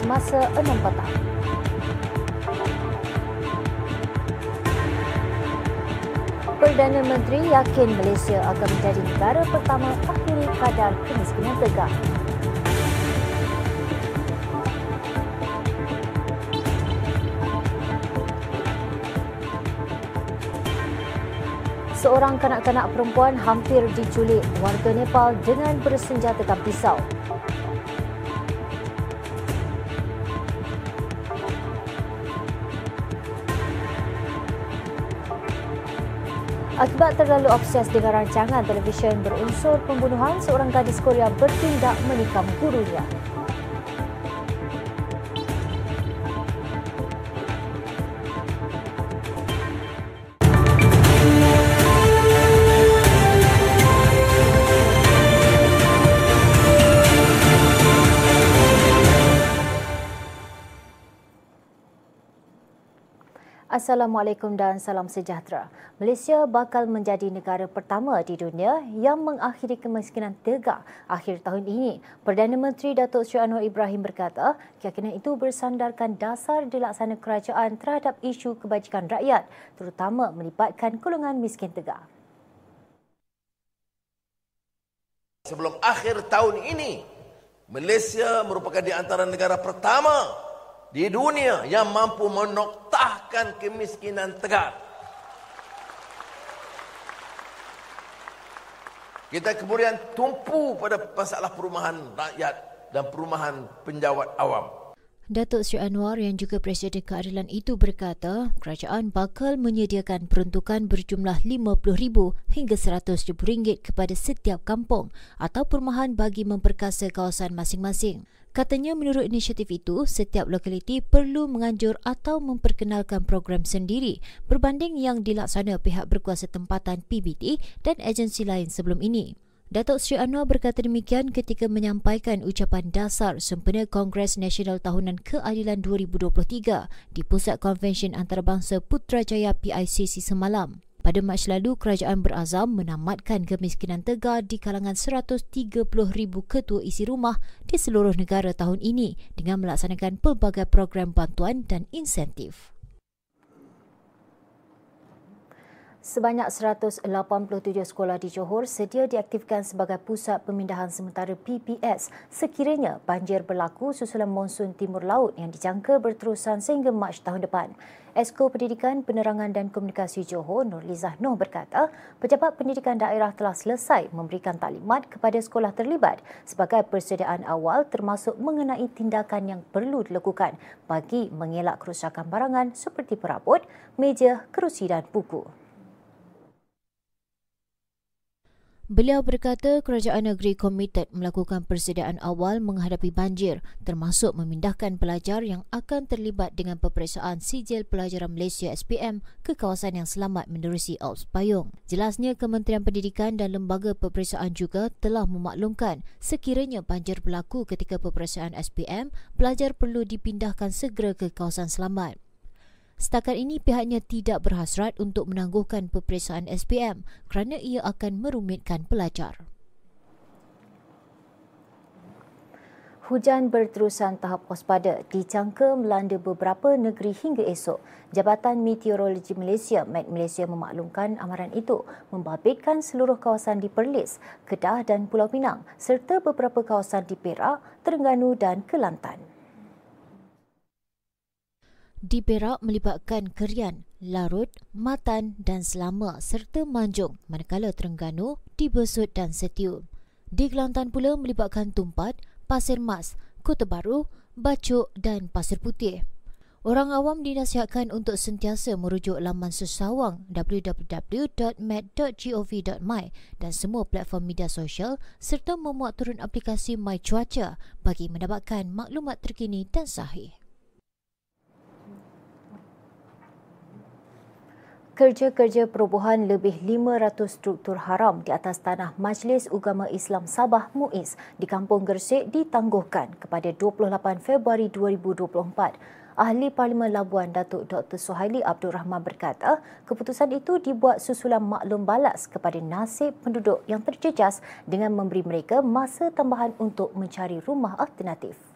semasa 6 petang. Perdana Menteri yakin Malaysia akan menjadi negara pertama akhiri kadar kemiskinan tegak. Seorang kanak-kanak perempuan hampir diculik warga Nepal dengan bersenjatakan pisau. Akibat terlalu obses dengan rancangan televisyen berunsur pembunuhan, seorang gadis Korea bertindak menikam gurunya. Assalamualaikum dan salam sejahtera. Malaysia bakal menjadi negara pertama di dunia yang mengakhiri kemiskinan tegak akhir tahun ini. Perdana Menteri Datuk Seri Anwar Ibrahim berkata, keyakinan itu bersandarkan dasar dilaksana kerajaan terhadap isu kebajikan rakyat, terutama melibatkan golongan miskin tegak. Sebelum akhir tahun ini, Malaysia merupakan di antara negara pertama di dunia yang mampu menoktahkan kemiskinan tegak. Kita kemudian tumpu pada masalah perumahan rakyat dan perumahan penjawat awam. Datuk Sri Anwar yang juga Presiden Keadilan itu berkata, kerajaan bakal menyediakan peruntukan berjumlah RM50,000 hingga RM100,000 kepada setiap kampung atau perumahan bagi memperkasa kawasan masing-masing. Katanya menurut inisiatif itu, setiap lokaliti perlu menganjur atau memperkenalkan program sendiri berbanding yang dilaksana pihak berkuasa tempatan PBT dan agensi lain sebelum ini. Datuk Sri Anwar berkata demikian ketika menyampaikan ucapan dasar sempena Kongres Nasional Tahunan Keadilan 2023 di Pusat Konvensyen Antarabangsa Putrajaya PICC semalam. Pada Mac lalu, kerajaan berazam menamatkan kemiskinan tegar di kalangan 130,000 ketua isi rumah di seluruh negara tahun ini dengan melaksanakan pelbagai program bantuan dan insentif. Sebanyak 187 sekolah di Johor sedia diaktifkan sebagai pusat pemindahan sementara PPS sekiranya banjir berlaku susulan monsun timur laut yang dijangka berterusan sehingga Mac tahun depan. Esko Pendidikan, Penerangan dan Komunikasi Johor, Nurlizah Noh berkata, pejabat pendidikan daerah telah selesai memberikan taklimat kepada sekolah terlibat sebagai persediaan awal termasuk mengenai tindakan yang perlu dilakukan bagi mengelak kerusakan barangan seperti perabot, meja, kerusi dan buku. Beliau berkata kerajaan negeri komited melakukan persediaan awal menghadapi banjir termasuk memindahkan pelajar yang akan terlibat dengan peperiksaan sijil pelajaran Malaysia SPM ke kawasan yang selamat menerusi Alps Payung. Jelasnya Kementerian Pendidikan dan lembaga peperiksaan juga telah memaklumkan sekiranya banjir berlaku ketika peperiksaan SPM, pelajar perlu dipindahkan segera ke kawasan selamat. Setakat ini pihaknya tidak berhasrat untuk menangguhkan peperiksaan SPM kerana ia akan merumitkan pelajar. Hujan berterusan tahap waspada dijangka melanda beberapa negeri hingga esok. Jabatan Meteorologi Malaysia, Met Malaysia memaklumkan amaran itu membabitkan seluruh kawasan di Perlis, Kedah dan Pulau Pinang serta beberapa kawasan di Perak, Terengganu dan Kelantan di Perak melibatkan Kerian, Larut, Matan dan Selama serta Manjung manakala Terengganu, Dibesut dan Setiu. Di Kelantan pula melibatkan Tumpat, Pasir Mas, Kota Baru, Bacuk dan Pasir Putih. Orang awam dinasihatkan untuk sentiasa merujuk laman sesawang www.met.gov.my dan semua platform media sosial serta memuat turun aplikasi My Cuaca bagi mendapatkan maklumat terkini dan sahih. Kerja-kerja perobohan lebih 500 struktur haram di atas tanah Majlis Ugama Islam Sabah MUIS di Kampung Gersik ditangguhkan kepada 28 Februari 2024. Ahli Parlimen Labuan Datuk Dr. Suhaili Abdul Rahman berkata, keputusan itu dibuat susulan maklum balas kepada nasib penduduk yang terjejas dengan memberi mereka masa tambahan untuk mencari rumah alternatif.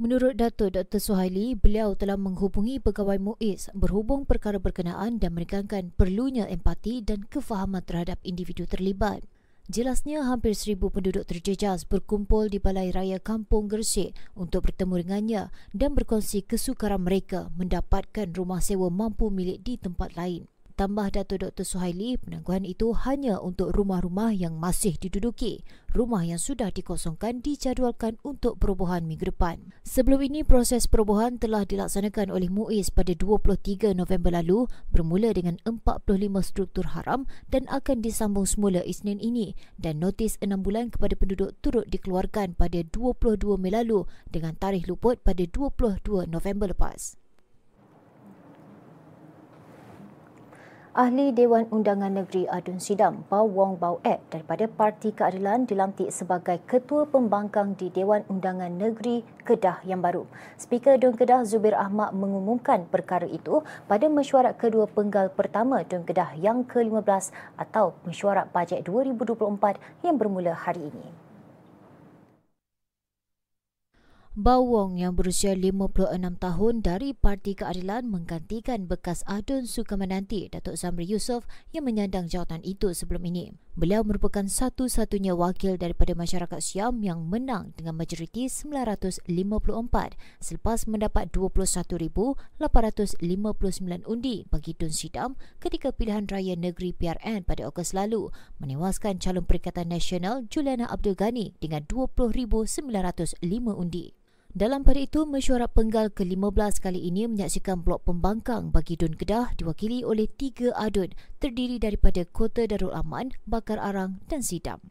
Menurut Dato' Dr. Suhaili, beliau telah menghubungi pegawai MUIS berhubung perkara berkenaan dan menekankan perlunya empati dan kefahaman terhadap individu terlibat. Jelasnya hampir seribu penduduk terjejas berkumpul di Balai Raya Kampung Gersik untuk bertemu dengannya dan berkongsi kesukaran mereka mendapatkan rumah sewa mampu milik di tempat lain. Tambah Dato' Dr. Suhaili, penangguhan itu hanya untuk rumah-rumah yang masih diduduki. Rumah yang sudah dikosongkan dijadualkan untuk perobohan minggu depan. Sebelum ini, proses perobohan telah dilaksanakan oleh MUIS pada 23 November lalu bermula dengan 45 struktur haram dan akan disambung semula Isnin ini dan notis 6 bulan kepada penduduk turut dikeluarkan pada 22 Mei lalu dengan tarikh luput pada 22 November lepas. Ahli Dewan Undangan Negeri Adun Sidam, Bao Wong Bao Ed daripada Parti Keadilan dilantik sebagai Ketua Pembangkang di Dewan Undangan Negeri Kedah yang baru. Speaker Dun Kedah Zubir Ahmad mengumumkan perkara itu pada mesyuarat kedua penggal pertama Dun Kedah yang ke-15 atau mesyuarat bajet 2024 yang bermula hari ini. Bawong yang berusia 56 tahun dari Parti Keadilan menggantikan bekas Adun Sukamananti Datuk Zamri Yusof yang menyandang jawatan itu sebelum ini. Beliau merupakan satu-satunya wakil daripada masyarakat Siam yang menang dengan majoriti 954 selepas mendapat 21,859 undi bagi Dun Sidam ketika pilihan raya negeri PRN pada Ogos lalu menewaskan calon Perikatan Nasional Juliana Abdul Ghani dengan 20,905 undi. Dalam pada itu, mesyuarat penggal ke-15 kali ini menyaksikan blok pembangkang bagi Dun Kedah diwakili oleh tiga adun terdiri daripada Kota Darul Aman, Bakar Arang dan Sidam.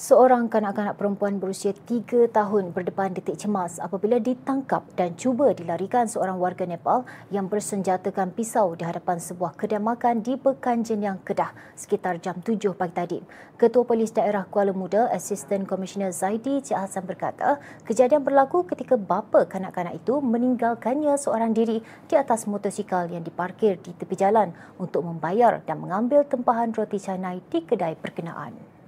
Seorang kanak-kanak perempuan berusia 3 tahun berdepan detik cemas apabila ditangkap dan cuba dilarikan seorang warga Nepal yang bersenjatakan pisau di hadapan sebuah kedai makan di Pekan Jenyang Kedah sekitar jam 7 pagi tadi. Ketua Polis Daerah Kuala Muda, Assistant Commissioner Zaidi Cik Hassan berkata, kejadian berlaku ketika bapa kanak-kanak itu meninggalkannya seorang diri di atas motosikal yang diparkir di tepi jalan untuk membayar dan mengambil tempahan roti canai di kedai berkenaan.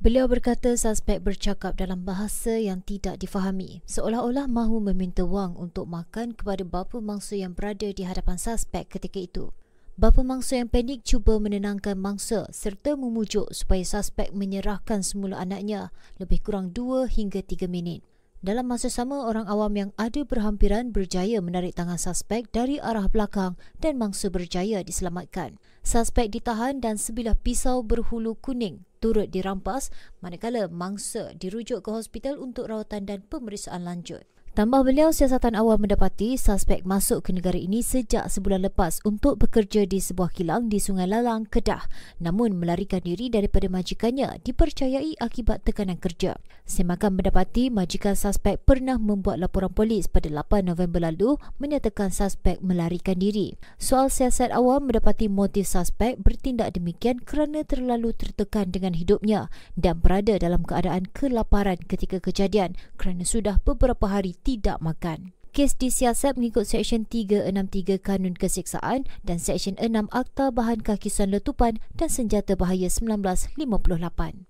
Beliau berkata suspek bercakap dalam bahasa yang tidak difahami, seolah-olah mahu meminta wang untuk makan kepada bapa mangsa yang berada di hadapan suspek ketika itu. Bapa mangsa yang panik cuba menenangkan mangsa serta memujuk supaya suspek menyerahkan semula anaknya lebih kurang 2 hingga 3 minit. Dalam masa sama, orang awam yang ada berhampiran berjaya menarik tangan suspek dari arah belakang dan mangsa berjaya diselamatkan. Suspek ditahan dan sebilah pisau berhulu kuning turut dirampas manakala mangsa dirujuk ke hospital untuk rawatan dan pemeriksaan lanjut. Tambah beliau, siasatan awal mendapati suspek masuk ke negara ini sejak sebulan lepas untuk bekerja di sebuah kilang di Sungai Lalang, Kedah. Namun melarikan diri daripada majikannya dipercayai akibat tekanan kerja. Semakan mendapati majikan suspek pernah membuat laporan polis pada 8 November lalu menyatakan suspek melarikan diri. Soal siasat awal mendapati motif suspek bertindak demikian kerana terlalu tertekan dengan hidupnya dan berada dalam keadaan kelaparan ketika kejadian kerana sudah beberapa hari tidak makan. Kes disiasat mengikut Seksyen 363 Kanun Keseksaan dan Seksyen 6 Akta Bahan Kakisan Letupan dan Senjata Bahaya 1958.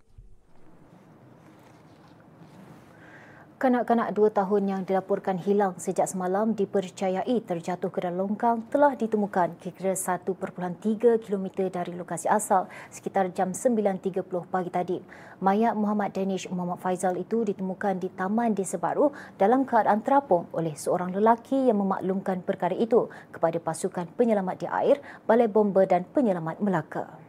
Kanak-kanak dua tahun yang dilaporkan hilang sejak semalam dipercayai terjatuh ke dalam longkang telah ditemukan kira-kira 1.3 km dari lokasi asal sekitar jam 9.30 pagi tadi. Mayat Muhammad Danish Muhammad Faizal itu ditemukan di Taman Desa Baru dalam keadaan terapung oleh seorang lelaki yang memaklumkan perkara itu kepada pasukan penyelamat di air, Balai Bomba dan Penyelamat Melaka.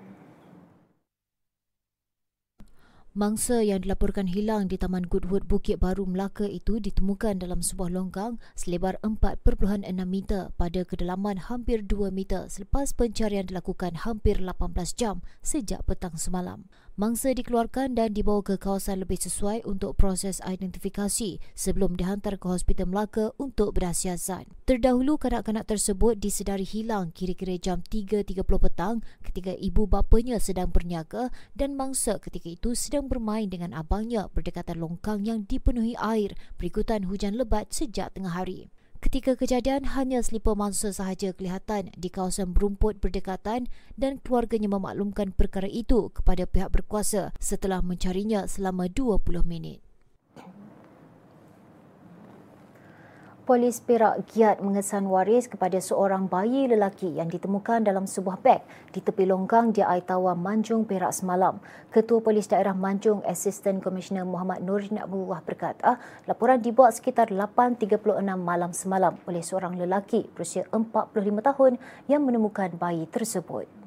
Mangsa yang dilaporkan hilang di Taman Goodwood Bukit Baru Melaka itu ditemukan dalam sebuah longkang selebar 4.6 meter pada kedalaman hampir 2 meter selepas pencarian dilakukan hampir 18 jam sejak petang semalam. Mangsa dikeluarkan dan dibawa ke kawasan lebih sesuai untuk proses identifikasi sebelum dihantar ke Hospital Melaka untuk berhasiasan. Terdahulu kanak-kanak tersebut disedari hilang kira-kira jam 3.30 petang ketika ibu bapanya sedang berniaga dan mangsa ketika itu sedang bermain dengan abangnya berdekatan longkang yang dipenuhi air berikutan hujan lebat sejak tengah hari. Ketika kejadian, hanya selipar mangsa sahaja kelihatan di kawasan berumput berdekatan dan keluarganya memaklumkan perkara itu kepada pihak berkuasa setelah mencarinya selama 20 minit. Polis Perak giat mengesan waris kepada seorang bayi lelaki yang ditemukan dalam sebuah beg di tepi longgang di Aitawa Manjung Perak semalam. Ketua Polis Daerah Manjung Assistant Commissioner Muhammad Nurin Abdullah berkata, laporan dibuat sekitar 8.36 malam semalam oleh seorang lelaki berusia 45 tahun yang menemukan bayi tersebut.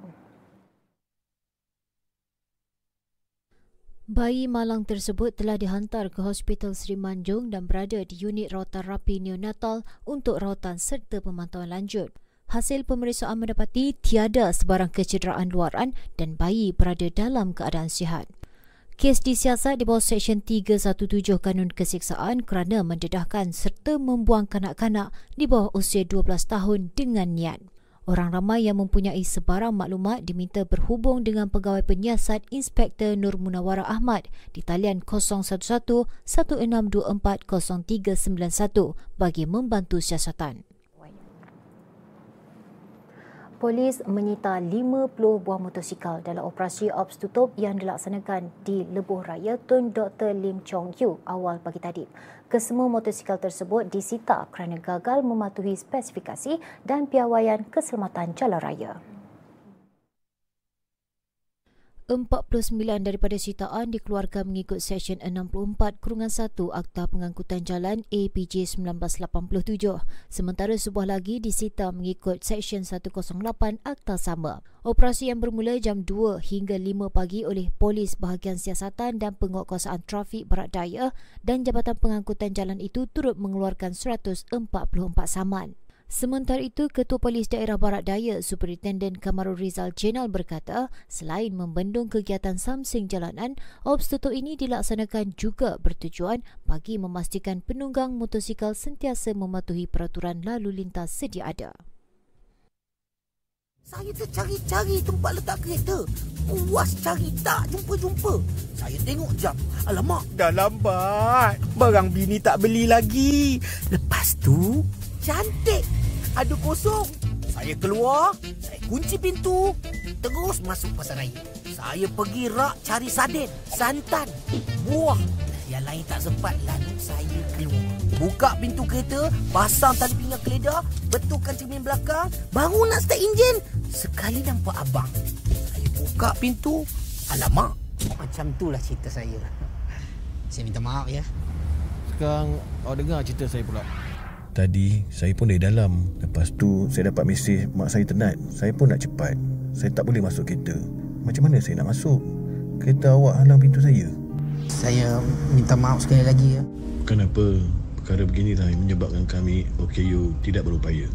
Bayi malang tersebut telah dihantar ke Hospital Sri Manjung dan berada di unit rawatan rapi neonatal untuk rawatan serta pemantauan lanjut. Hasil pemeriksaan mendapati tiada sebarang kecederaan luaran dan bayi berada dalam keadaan sihat. Kes disiasat di bawah Seksyen 317 Kanun Kesiksaan kerana mendedahkan serta membuang kanak-kanak di bawah usia 12 tahun dengan niat. Orang ramai yang mempunyai sebarang maklumat diminta berhubung dengan pegawai penyiasat Inspektor Nur Munawara Ahmad di talian 011-1624-0391 bagi membantu siasatan. Polis menyita 50 buah motosikal dalam operasi ops tutup yang dilaksanakan di Lebuh Raya Tun Dr. Lim Chong Yu awal pagi tadi kesemua motosikal tersebut disita kerana gagal mematuhi spesifikasi dan piawaian keselamatan jalan raya. 49 daripada sitaan dikeluarkan mengikut Seksyen 64 Kurungan 1 Akta Pengangkutan Jalan APJ 1987 sementara sebuah lagi disita mengikut Seksyen 108 Akta sama. Operasi yang bermula jam 2 hingga 5 pagi oleh Polis Bahagian Siasatan dan Penguatkuasaan Trafik Barat Daya dan Jabatan Pengangkutan Jalan itu turut mengeluarkan 144 saman. Sementara itu, Ketua Polis Daerah Barat Daya, Superintenden Kamarul Rizal Jenal berkata, selain membendung kegiatan samsing jalanan, ops tutup ini dilaksanakan juga bertujuan bagi memastikan penunggang motosikal sentiasa mematuhi peraturan lalu lintas sedia ada. Saya tercari-cari tempat letak kereta. Puas cari tak jumpa-jumpa. Saya tengok jam. Alamak, dah lambat. Barang bini tak beli lagi. Lepas tu, cantik ada kosong. Saya keluar, saya kunci pintu, terus masuk pasar raya. Saya pergi rak cari sarden, santan, buah. Yang lain tak sempat, lalu saya keluar. Buka pintu kereta, pasang tali pinggang keledar, betulkan cermin belakang, baru nak start enjin. Sekali nampak abang. Saya buka pintu, alamak. Macam itulah cerita saya. Saya minta maaf ya. Sekarang awak dengar cerita saya pula. Tadi saya pun dari dalam. Lepas tu saya dapat mesej mak saya tenat Saya pun nak cepat. Saya tak boleh masuk kereta. Macam mana saya nak masuk? Kereta awak halang pintu saya. Saya minta maaf sekali lagi ya. Kenapa perkara begini dah menyebabkan kami OKU tidak berupaya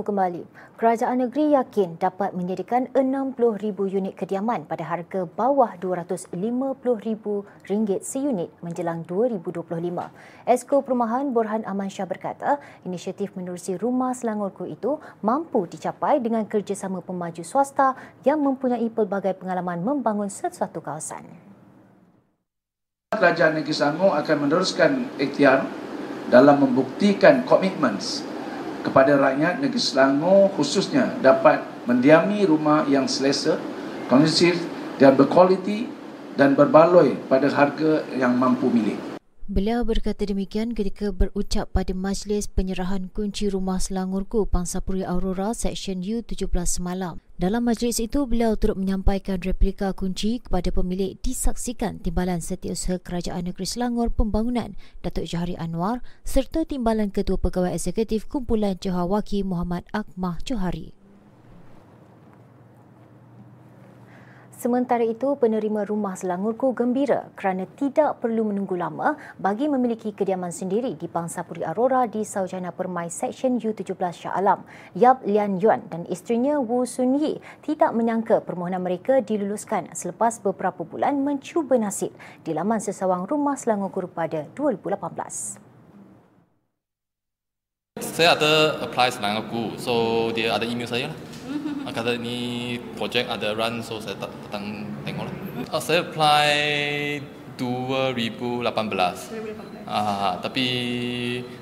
bertemu kembali. Kerajaan negeri yakin dapat menyediakan 60,000 unit kediaman pada harga bawah RM250,000 seunit menjelang 2025. Esko Perumahan Borhan Aman Shah berkata, inisiatif menerusi Rumah Selangorku itu mampu dicapai dengan kerjasama pemaju swasta yang mempunyai pelbagai pengalaman membangun sesuatu kawasan. Kerajaan Negeri Selangor akan meneruskan ikhtiar dalam membuktikan komitmen kepada rakyat negeri Selangor khususnya dapat mendiami rumah yang selesa, kondusif dan berkualiti dan berbaloi pada harga yang mampu milik. Beliau berkata demikian ketika berucap pada majlis penyerahan kunci rumah Selangorku Pangsapuri Aurora Seksyen U17 semalam. Dalam majlis itu, beliau turut menyampaikan replika kunci kepada pemilik disaksikan Timbalan Setiausaha Kerajaan Negeri Selangor Pembangunan Datuk Johari Anwar serta Timbalan Ketua Pegawai Eksekutif Kumpulan Johor Waki Muhammad Akmah Johari. Sementara itu, penerima rumah Selangorku gembira kerana tidak perlu menunggu lama bagi memiliki kediaman sendiri di Bangsapuri Aurora di Saujana Permai Seksyen U17 Shah Alam. Yap Lian Yuan dan isterinya Wu Sun Yi tidak menyangka permohonan mereka diluluskan selepas beberapa bulan mencuba nasib di laman sesawang rumah Selangorku pada 2018 saya ada apply Selangorku. So dia ada email saya lah. Mm-hmm. Kata ni project ada run so saya tak datang tengok lah. Mm-hmm. Uh, saya apply 2018. 2018. Ah, tapi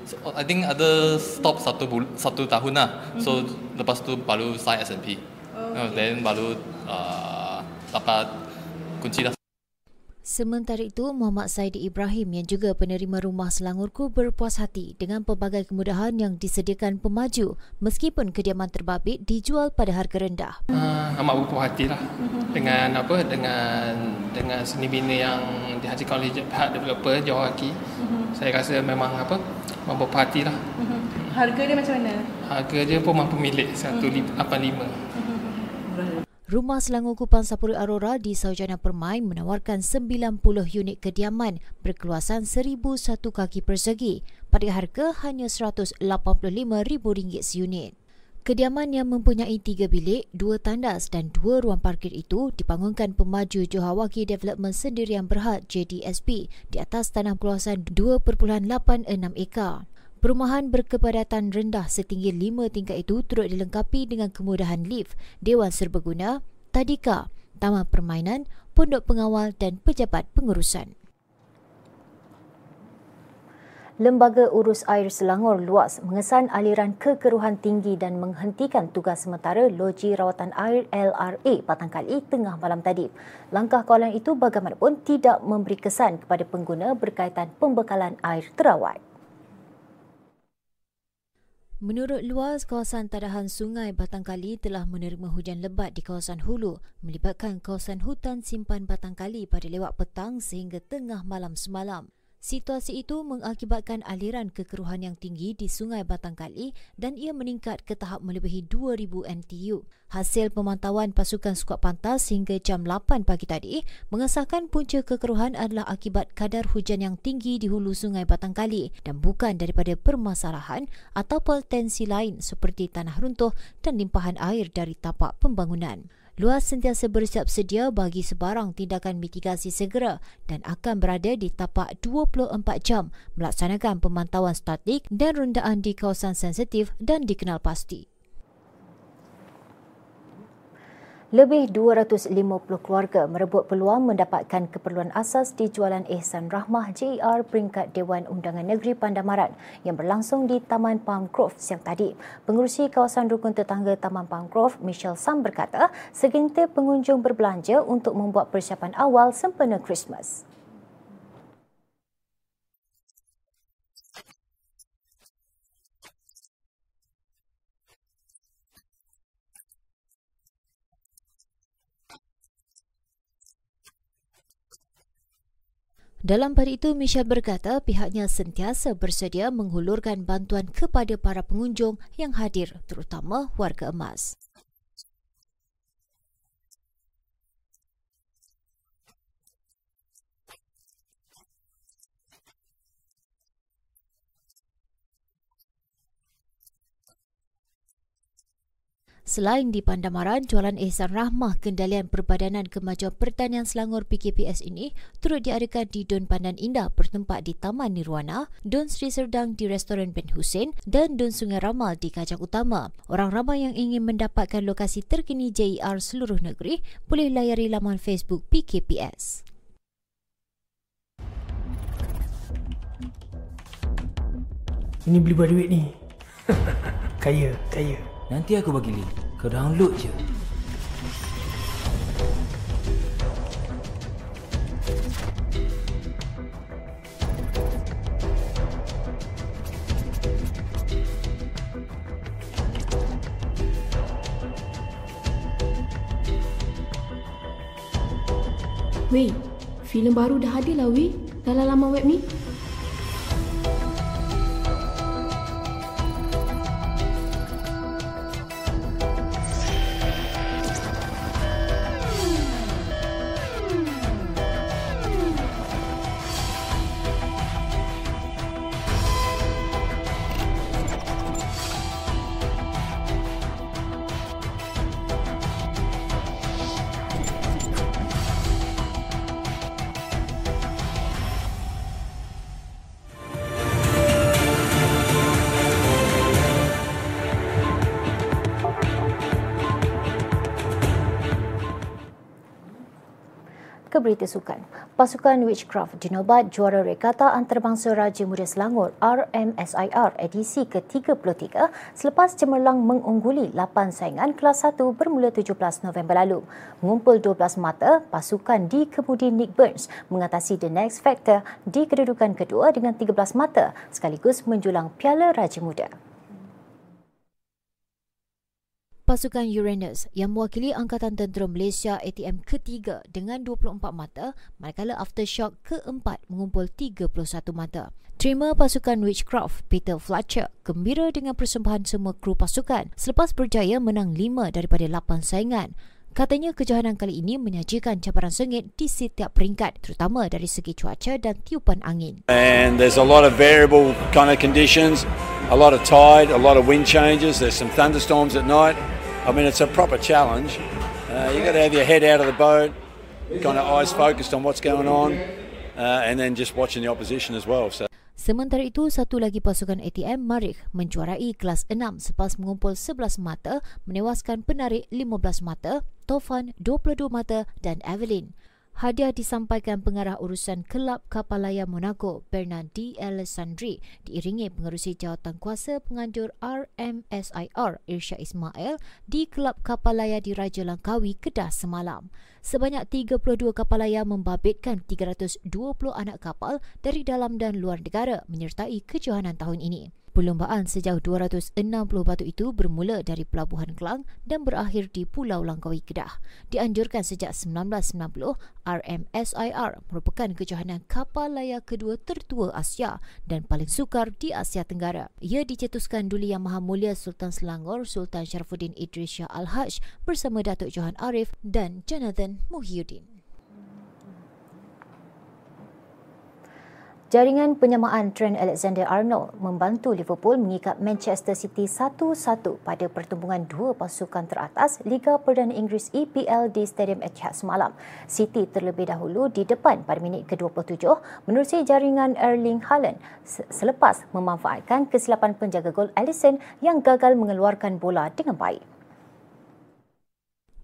so, I think ada stop satu bul- satu tahun lah. Mm-hmm. So lepas tu baru sign S&P. Oh, okay. Then baru uh, dapat kunci dah. Sementara itu, Muhammad Saidi Ibrahim yang juga penerima rumah Selangorku berpuas hati dengan pelbagai kemudahan yang disediakan pemaju meskipun kediaman terbabit dijual pada harga rendah. Uh, amat berpuas hati lah dengan apa dengan dengan seni bina yang dihasilkan oleh pihak developer jauh lagi. Uh-huh. Saya rasa memang apa berpuas hati lah. Uh-huh. Harga dia macam mana? Harga dia pun mampu milik 185. Uh-huh. Rumah Selangor Kupang Sapuri Aurora di Saujana Permai menawarkan 90 unit kediaman berkeluasan 1001 kaki persegi pada harga hanya RM185,000 seunit. Kediaman yang mempunyai tiga bilik, dua tandas dan dua ruang parkir itu dibangunkan pemaju Johawaki Development Sendirian Berhad JDSP di atas tanah perluasan 2.86 ekar. Perumahan berkepadatan rendah setinggi lima tingkat itu turut dilengkapi dengan kemudahan lift, dewan serbaguna, tadika, taman permainan, pondok pengawal dan pejabat pengurusan. Lembaga Urus Air Selangor luas mengesan aliran kekeruhan tinggi dan menghentikan tugas sementara Loji Rawatan Air LRA Patangkali tengah malam tadi. Langkah kawalan itu bagaimanapun tidak memberi kesan kepada pengguna berkaitan pembekalan air terawat. Menurut luas, kawasan tadahan sungai Batangkali telah menerima hujan lebat di kawasan hulu melibatkan kawasan hutan simpan Batangkali pada lewat petang sehingga tengah malam semalam. Situasi itu mengakibatkan aliran kekeruhan yang tinggi di Sungai Batangkali dan ia meningkat ke tahap melebihi 2000 MTU. Hasil pemantauan pasukan skuad pantas hingga jam 8 pagi tadi mengesahkan punca kekeruhan adalah akibat kadar hujan yang tinggi di hulu Sungai Batangkali dan bukan daripada permasalahan atau potensi lain seperti tanah runtuh dan limpahan air dari tapak pembangunan. Luas sentiasa bersiap sedia bagi sebarang tindakan mitigasi segera dan akan berada di tapak 24 jam melaksanakan pemantauan statik dan rundaan di kawasan sensitif dan dikenal pasti. Lebih 250 keluarga merebut peluang mendapatkan keperluan asas di jualan Ehsan Rahmah JER peringkat Dewan Undangan Negeri Pandamaran yang berlangsung di Taman Palm Grove siang tadi. Pengurusi kawasan rukun tetangga Taman Palm Grove, Michelle Sam berkata, segelintir pengunjung berbelanja untuk membuat persiapan awal sempena Christmas. Dalam pada itu, Michelle berkata pihaknya sentiasa bersedia menghulurkan bantuan kepada para pengunjung yang hadir, terutama warga emas. Selain di Pandamaran, jualan Ehsan Rahmah Kendalian Perbadanan Kemajuan Pertanian Selangor PKPS ini turut diadakan di Don Pandan Indah bertempat di Taman Nirwana, Don Sri Serdang di Restoran Ben Hussein dan Don Sungai Ramal di Kajang Utama. Orang ramai yang ingin mendapatkan lokasi terkini JER seluruh negeri boleh layari laman Facebook PKPS. Ini beli buat duit ni. kaya, kaya. Nanti aku bagi link. Kau download je. Wei, filem baru dah hadir lah wei dalam laman web ni. Berita sukan. Pasukan Witchcraft dinobat juara regata antarabangsa Raja Muda Selangor RMSIR edisi ke-33 selepas cemerlang mengungguli 8 saingan kelas 1 bermula 17 November lalu. Mengumpul 12 mata, pasukan di kemudi Nick Burns mengatasi The Next Factor di kedudukan kedua dengan 13 mata sekaligus menjulang Piala Raja Muda. Pasukan Uranus yang mewakili Angkatan Tentera Malaysia ATM ketiga dengan 24 mata, manakala Aftershock keempat mengumpul 31 mata. Terima pasukan Witchcraft, Peter Fletcher, gembira dengan persembahan semua kru pasukan selepas berjaya menang 5 daripada 8 saingan. Katanya kejohanan kali ini menyajikan cabaran sengit di setiap peringkat terutama dari segi cuaca dan tiupan angin. And there's a lot of variable kind of conditions, a lot of tide, a lot of wind changes, there's some thunderstorms at night. I mean, it's a proper challenge. Uh, you've got to have your head out of the boat, kind of eyes focused on what's going on, uh, and then just watching the opposition as well. So. Sementara itu, satu lagi pasukan ATM, Marikh, menjuarai kelas 6 selepas mengumpul 11 mata, menewaskan penarik 15 mata, Tofan 22 mata dan Evelyn. Hadiah disampaikan pengarah urusan Kelab Kapal Layar Monaco, Bernard D. Alessandri, diiringi pengerusi jawatan kuasa penganjur RMSIR, Irsya Ismail, di Kelab Kapal Layar di Raja Langkawi, Kedah semalam. Sebanyak 32 kapal layar membabitkan 320 anak kapal dari dalam dan luar negara menyertai kejohanan tahun ini. Perlombaan sejauh 260 batu itu bermula dari Pelabuhan Kelang dan berakhir di Pulau Langkawi Kedah. Dianjurkan sejak 1990, RMSIR merupakan kejohanan kapal layar kedua tertua Asia dan paling sukar di Asia Tenggara. Ia dicetuskan Duli Yang Maha Mulia Sultan Selangor Sultan Sharafuddin Idris Shah Al-Hajj bersama Datuk Johan Arif dan Jonathan Muhyiddin. Jaringan penyamaan Trent Alexander-Arnold membantu Liverpool mengikat Manchester City 1-1 pada pertembungan dua pasukan teratas Liga Perdana Inggeris EPL di Stadium Etihad semalam. City terlebih dahulu di depan pada minit ke-27 menerusi jaringan Erling Haaland selepas memanfaatkan kesilapan penjaga gol Alisson yang gagal mengeluarkan bola dengan baik.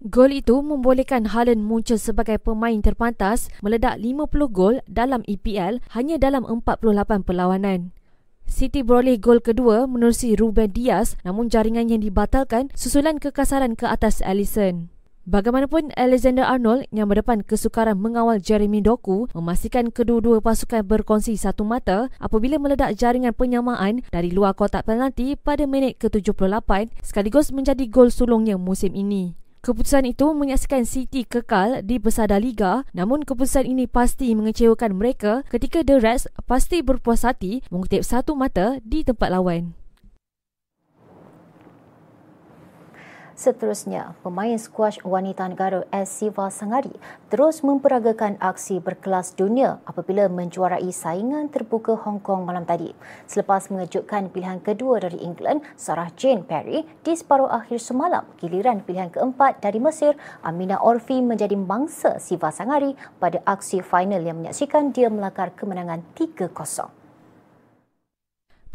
Gol itu membolehkan Haaland muncul sebagai pemain terpantas meledak 50 gol dalam EPL hanya dalam 48 perlawanan. City beroleh gol kedua menerusi Ruben Dias namun jaringan yang dibatalkan susulan kekasaran ke atas Alisson. Bagaimanapun Alexander Arnold yang berdepan kesukaran mengawal Jeremy Doku memastikan kedua-dua pasukan berkongsi satu mata apabila meledak jaringan penyamaan dari luar kotak penalti pada minit ke-78 sekaligus menjadi gol sulungnya musim ini. Keputusan itu menyaksikan City kekal di pesada Liga namun keputusan ini pasti mengecewakan mereka ketika The Reds pasti berpuas hati mengutip satu mata di tempat lawan. Seterusnya, pemain skuash wanita negara S. Siva Sangari terus memperagakan aksi berkelas dunia apabila menjuarai saingan terbuka Hong Kong malam tadi. Selepas mengejutkan pilihan kedua dari England, Sarah Jane Perry di separuh akhir semalam, giliran pilihan keempat dari Mesir, Amina Orfi menjadi mangsa Siva Sangari pada aksi final yang menyaksikan dia melakar kemenangan 3-0.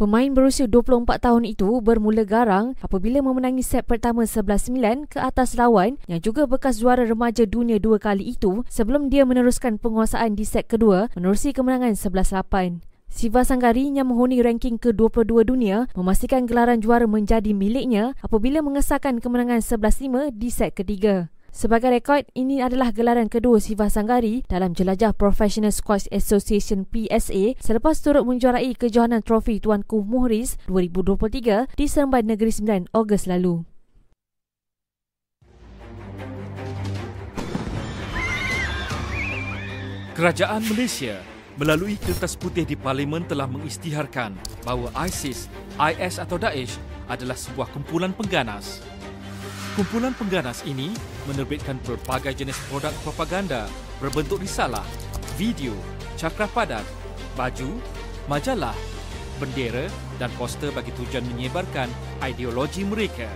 Pemain berusia 24 tahun itu bermula garang apabila memenangi set pertama 11-9 ke atas lawan yang juga bekas juara remaja dunia dua kali itu sebelum dia meneruskan penguasaan di set kedua menerusi kemenangan 11-8. Siva Sanggari yang menghuni ranking ke-22 dunia memastikan gelaran juara menjadi miliknya apabila mengesahkan kemenangan 11-5 di set ketiga. Sebagai rekod, ini adalah gelaran kedua Siva Sanggari dalam jelajah Professional Squash Association PSA selepas turut menjuarai kejohanan trofi Tuanku Muhriz 2023 di Seremban Negeri Sembilan Ogos lalu. Kerajaan Malaysia melalui kertas putih di Parlimen telah mengisytiharkan bahawa ISIS, IS atau Daesh adalah sebuah kumpulan pengganas. Kumpulan pengganas ini menerbitkan berbagai jenis produk propaganda berbentuk risalah, video, cakra padat, baju, majalah, bendera dan poster bagi tujuan menyebarkan ideologi mereka.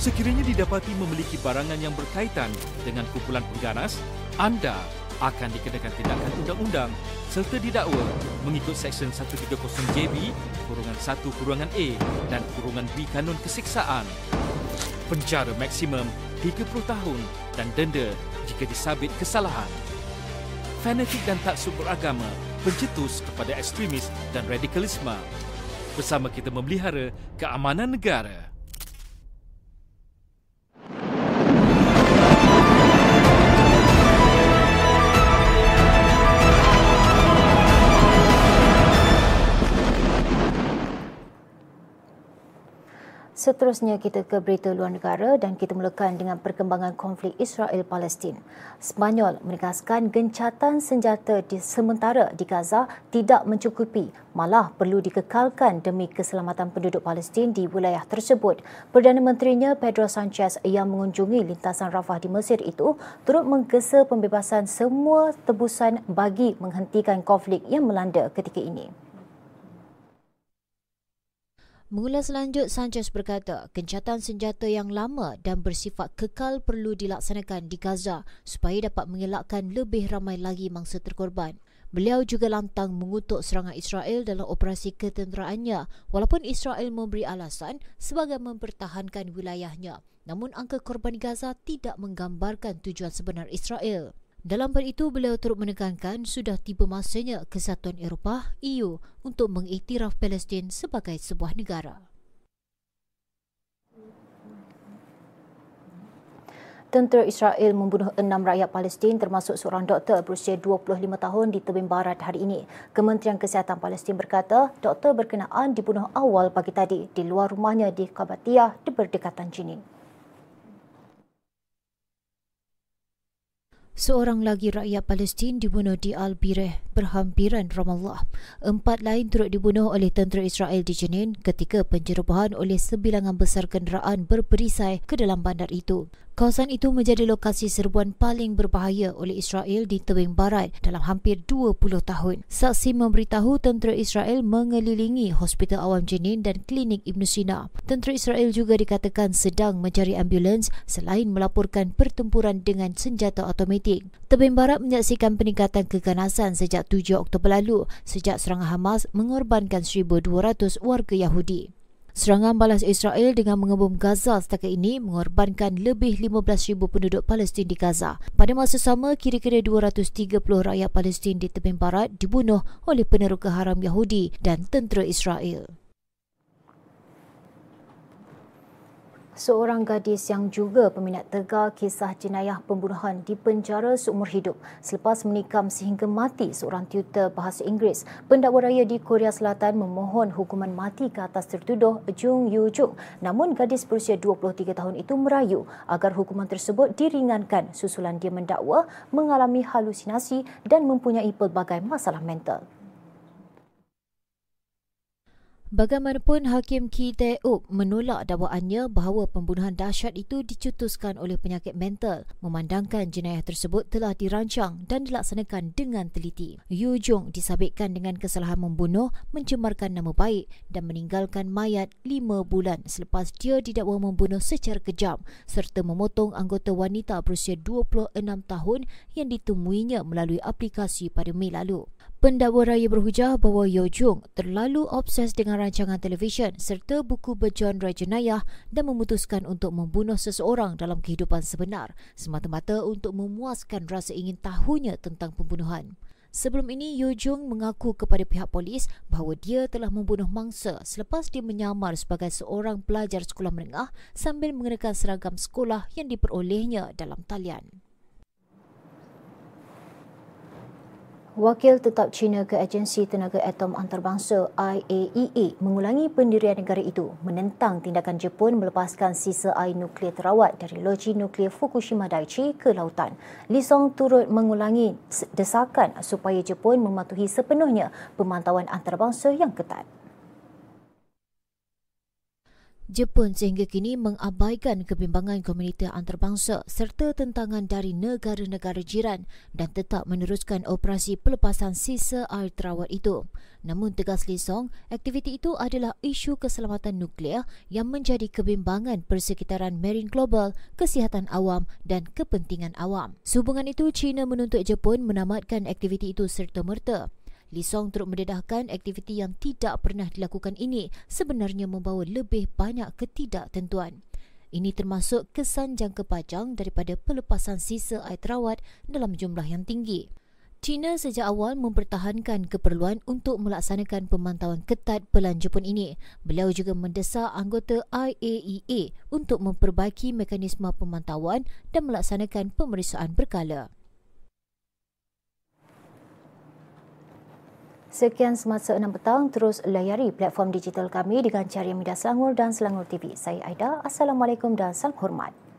Sekiranya didapati memiliki barangan yang berkaitan dengan kumpulan pengganas, anda akan dikenakan tindakan undang-undang serta didakwa mengikut Seksyen 130JB, kurungan 1 kurungan A dan kurungan B Kanun Kesiksaan penjara maksimum 30 tahun dan denda jika disabit kesalahan. fanatik dan taksub beragama, pencetus kepada ekstremis dan radikalisme. Bersama kita memelihara keamanan negara. Seterusnya kita ke berita luar negara dan kita mulakan dengan perkembangan konflik Israel-Palestin. Spanyol menegaskan gencatan senjata di sementara di Gaza tidak mencukupi, malah perlu dikekalkan demi keselamatan penduduk Palestin di wilayah tersebut. Perdana Menterinya Pedro Sanchez yang mengunjungi lintasan Rafah di Mesir itu turut menggesa pembebasan semua tebusan bagi menghentikan konflik yang melanda ketika ini. Mengulas lanjut, Sanchez berkata, kencatan senjata yang lama dan bersifat kekal perlu dilaksanakan di Gaza supaya dapat mengelakkan lebih ramai lagi mangsa terkorban. Beliau juga lantang mengutuk serangan Israel dalam operasi ketenteraannya walaupun Israel memberi alasan sebagai mempertahankan wilayahnya. Namun angka korban Gaza tidak menggambarkan tujuan sebenar Israel. Dalam pada itu, beliau turut menekankan sudah tiba masanya Kesatuan Eropah EU untuk mengiktiraf Palestin sebagai sebuah negara. Tentera Israel membunuh enam rakyat Palestin termasuk seorang doktor berusia 25 tahun di tebing barat hari ini. Kementerian Kesihatan Palestin berkata doktor berkenaan dibunuh awal pagi tadi di luar rumahnya di Kabatiyah berdekatan Jenin. Seorang lagi rakyat Palestin dibunuh di Al-Bireh, berhampiran Ramallah. Empat lain turut dibunuh oleh tentera Israel di Jenin ketika penjerobohan oleh sebilangan besar kenderaan berperisai ke dalam bandar itu. Kawasan itu menjadi lokasi serbuan paling berbahaya oleh Israel di tebing barat dalam hampir 20 tahun. Saksi memberitahu tentera Israel mengelilingi Hospital Awam Jenin dan Klinik Ibn Sina. Tentera Israel juga dikatakan sedang mencari ambulans selain melaporkan pertempuran dengan senjata automatik. Tebing barat menyaksikan peningkatan keganasan sejak 7 Oktober lalu sejak serangan Hamas mengorbankan 1,200 warga Yahudi. Serangan balas Israel dengan mengebom Gaza setakat ini mengorbankan lebih 15,000 penduduk Palestin di Gaza. Pada masa sama, kira-kira 230 rakyat Palestin di tebing barat dibunuh oleh peneroka haram Yahudi dan tentera Israel. Seorang gadis yang juga peminat tegar kisah jenayah pembunuhan di penjara seumur hidup selepas menikam sehingga mati seorang tutor bahasa Inggeris. Pendakwa raya di Korea Selatan memohon hukuman mati ke atas tertuduh Jung Yoo Jung. Namun gadis berusia 23 tahun itu merayu agar hukuman tersebut diringankan susulan dia mendakwa mengalami halusinasi dan mempunyai pelbagai masalah mental. Bagaimanapun Hakim Ki Tae-uk menolak dakwaannya bahawa pembunuhan dahsyat itu dicetuskan oleh penyakit mental memandangkan jenayah tersebut telah dirancang dan dilaksanakan dengan teliti. Yu Jung disabitkan dengan kesalahan membunuh, mencemarkan nama baik dan meninggalkan mayat lima bulan selepas dia didakwa membunuh secara kejam serta memotong anggota wanita berusia 26 tahun yang ditemuinya melalui aplikasi pada Mei lalu. Pendakwa raya berhujah bahawa Yo Jung terlalu obses dengan rancangan televisyen serta buku bergenre jenayah dan memutuskan untuk membunuh seseorang dalam kehidupan sebenar semata-mata untuk memuaskan rasa ingin tahunya tentang pembunuhan. Sebelum ini, Yo Jung mengaku kepada pihak polis bahawa dia telah membunuh mangsa selepas dia menyamar sebagai seorang pelajar sekolah menengah sambil mengenakan seragam sekolah yang diperolehnya dalam talian. Wakil Tetap China ke Agensi Tenaga Atom Antarabangsa IAEA e mengulangi pendirian negara itu menentang tindakan Jepun melepaskan sisa air nuklear terawat dari loji nuklear Fukushima Daiichi ke lautan. Li Song turut mengulangi desakan supaya Jepun mematuhi sepenuhnya pemantauan antarabangsa yang ketat. Jepun sehingga kini mengabaikan kebimbangan komuniti antarabangsa serta tentangan dari negara-negara jiran dan tetap meneruskan operasi pelepasan sisa air terawat itu. Namun tegas Lee Song, aktiviti itu adalah isu keselamatan nuklear yang menjadi kebimbangan persekitaran marine global, kesihatan awam dan kepentingan awam. Sehubungan itu, China menuntut Jepun menamatkan aktiviti itu serta-merta. Li Song turut mendedahkan aktiviti yang tidak pernah dilakukan ini sebenarnya membawa lebih banyak ketidaktentuan. Ini termasuk kesan jangka panjang daripada pelepasan sisa air terawat dalam jumlah yang tinggi. China sejak awal mempertahankan keperluan untuk melaksanakan pemantauan ketat pelan Jepun ini. Beliau juga mendesak anggota IAEA untuk memperbaiki mekanisme pemantauan dan melaksanakan pemeriksaan berkala. Sekian semasa 6 petang, terus layari platform digital kami dengan cari media Selangor dan Selangor TV. Saya Aida, Assalamualaikum dan salam hormat.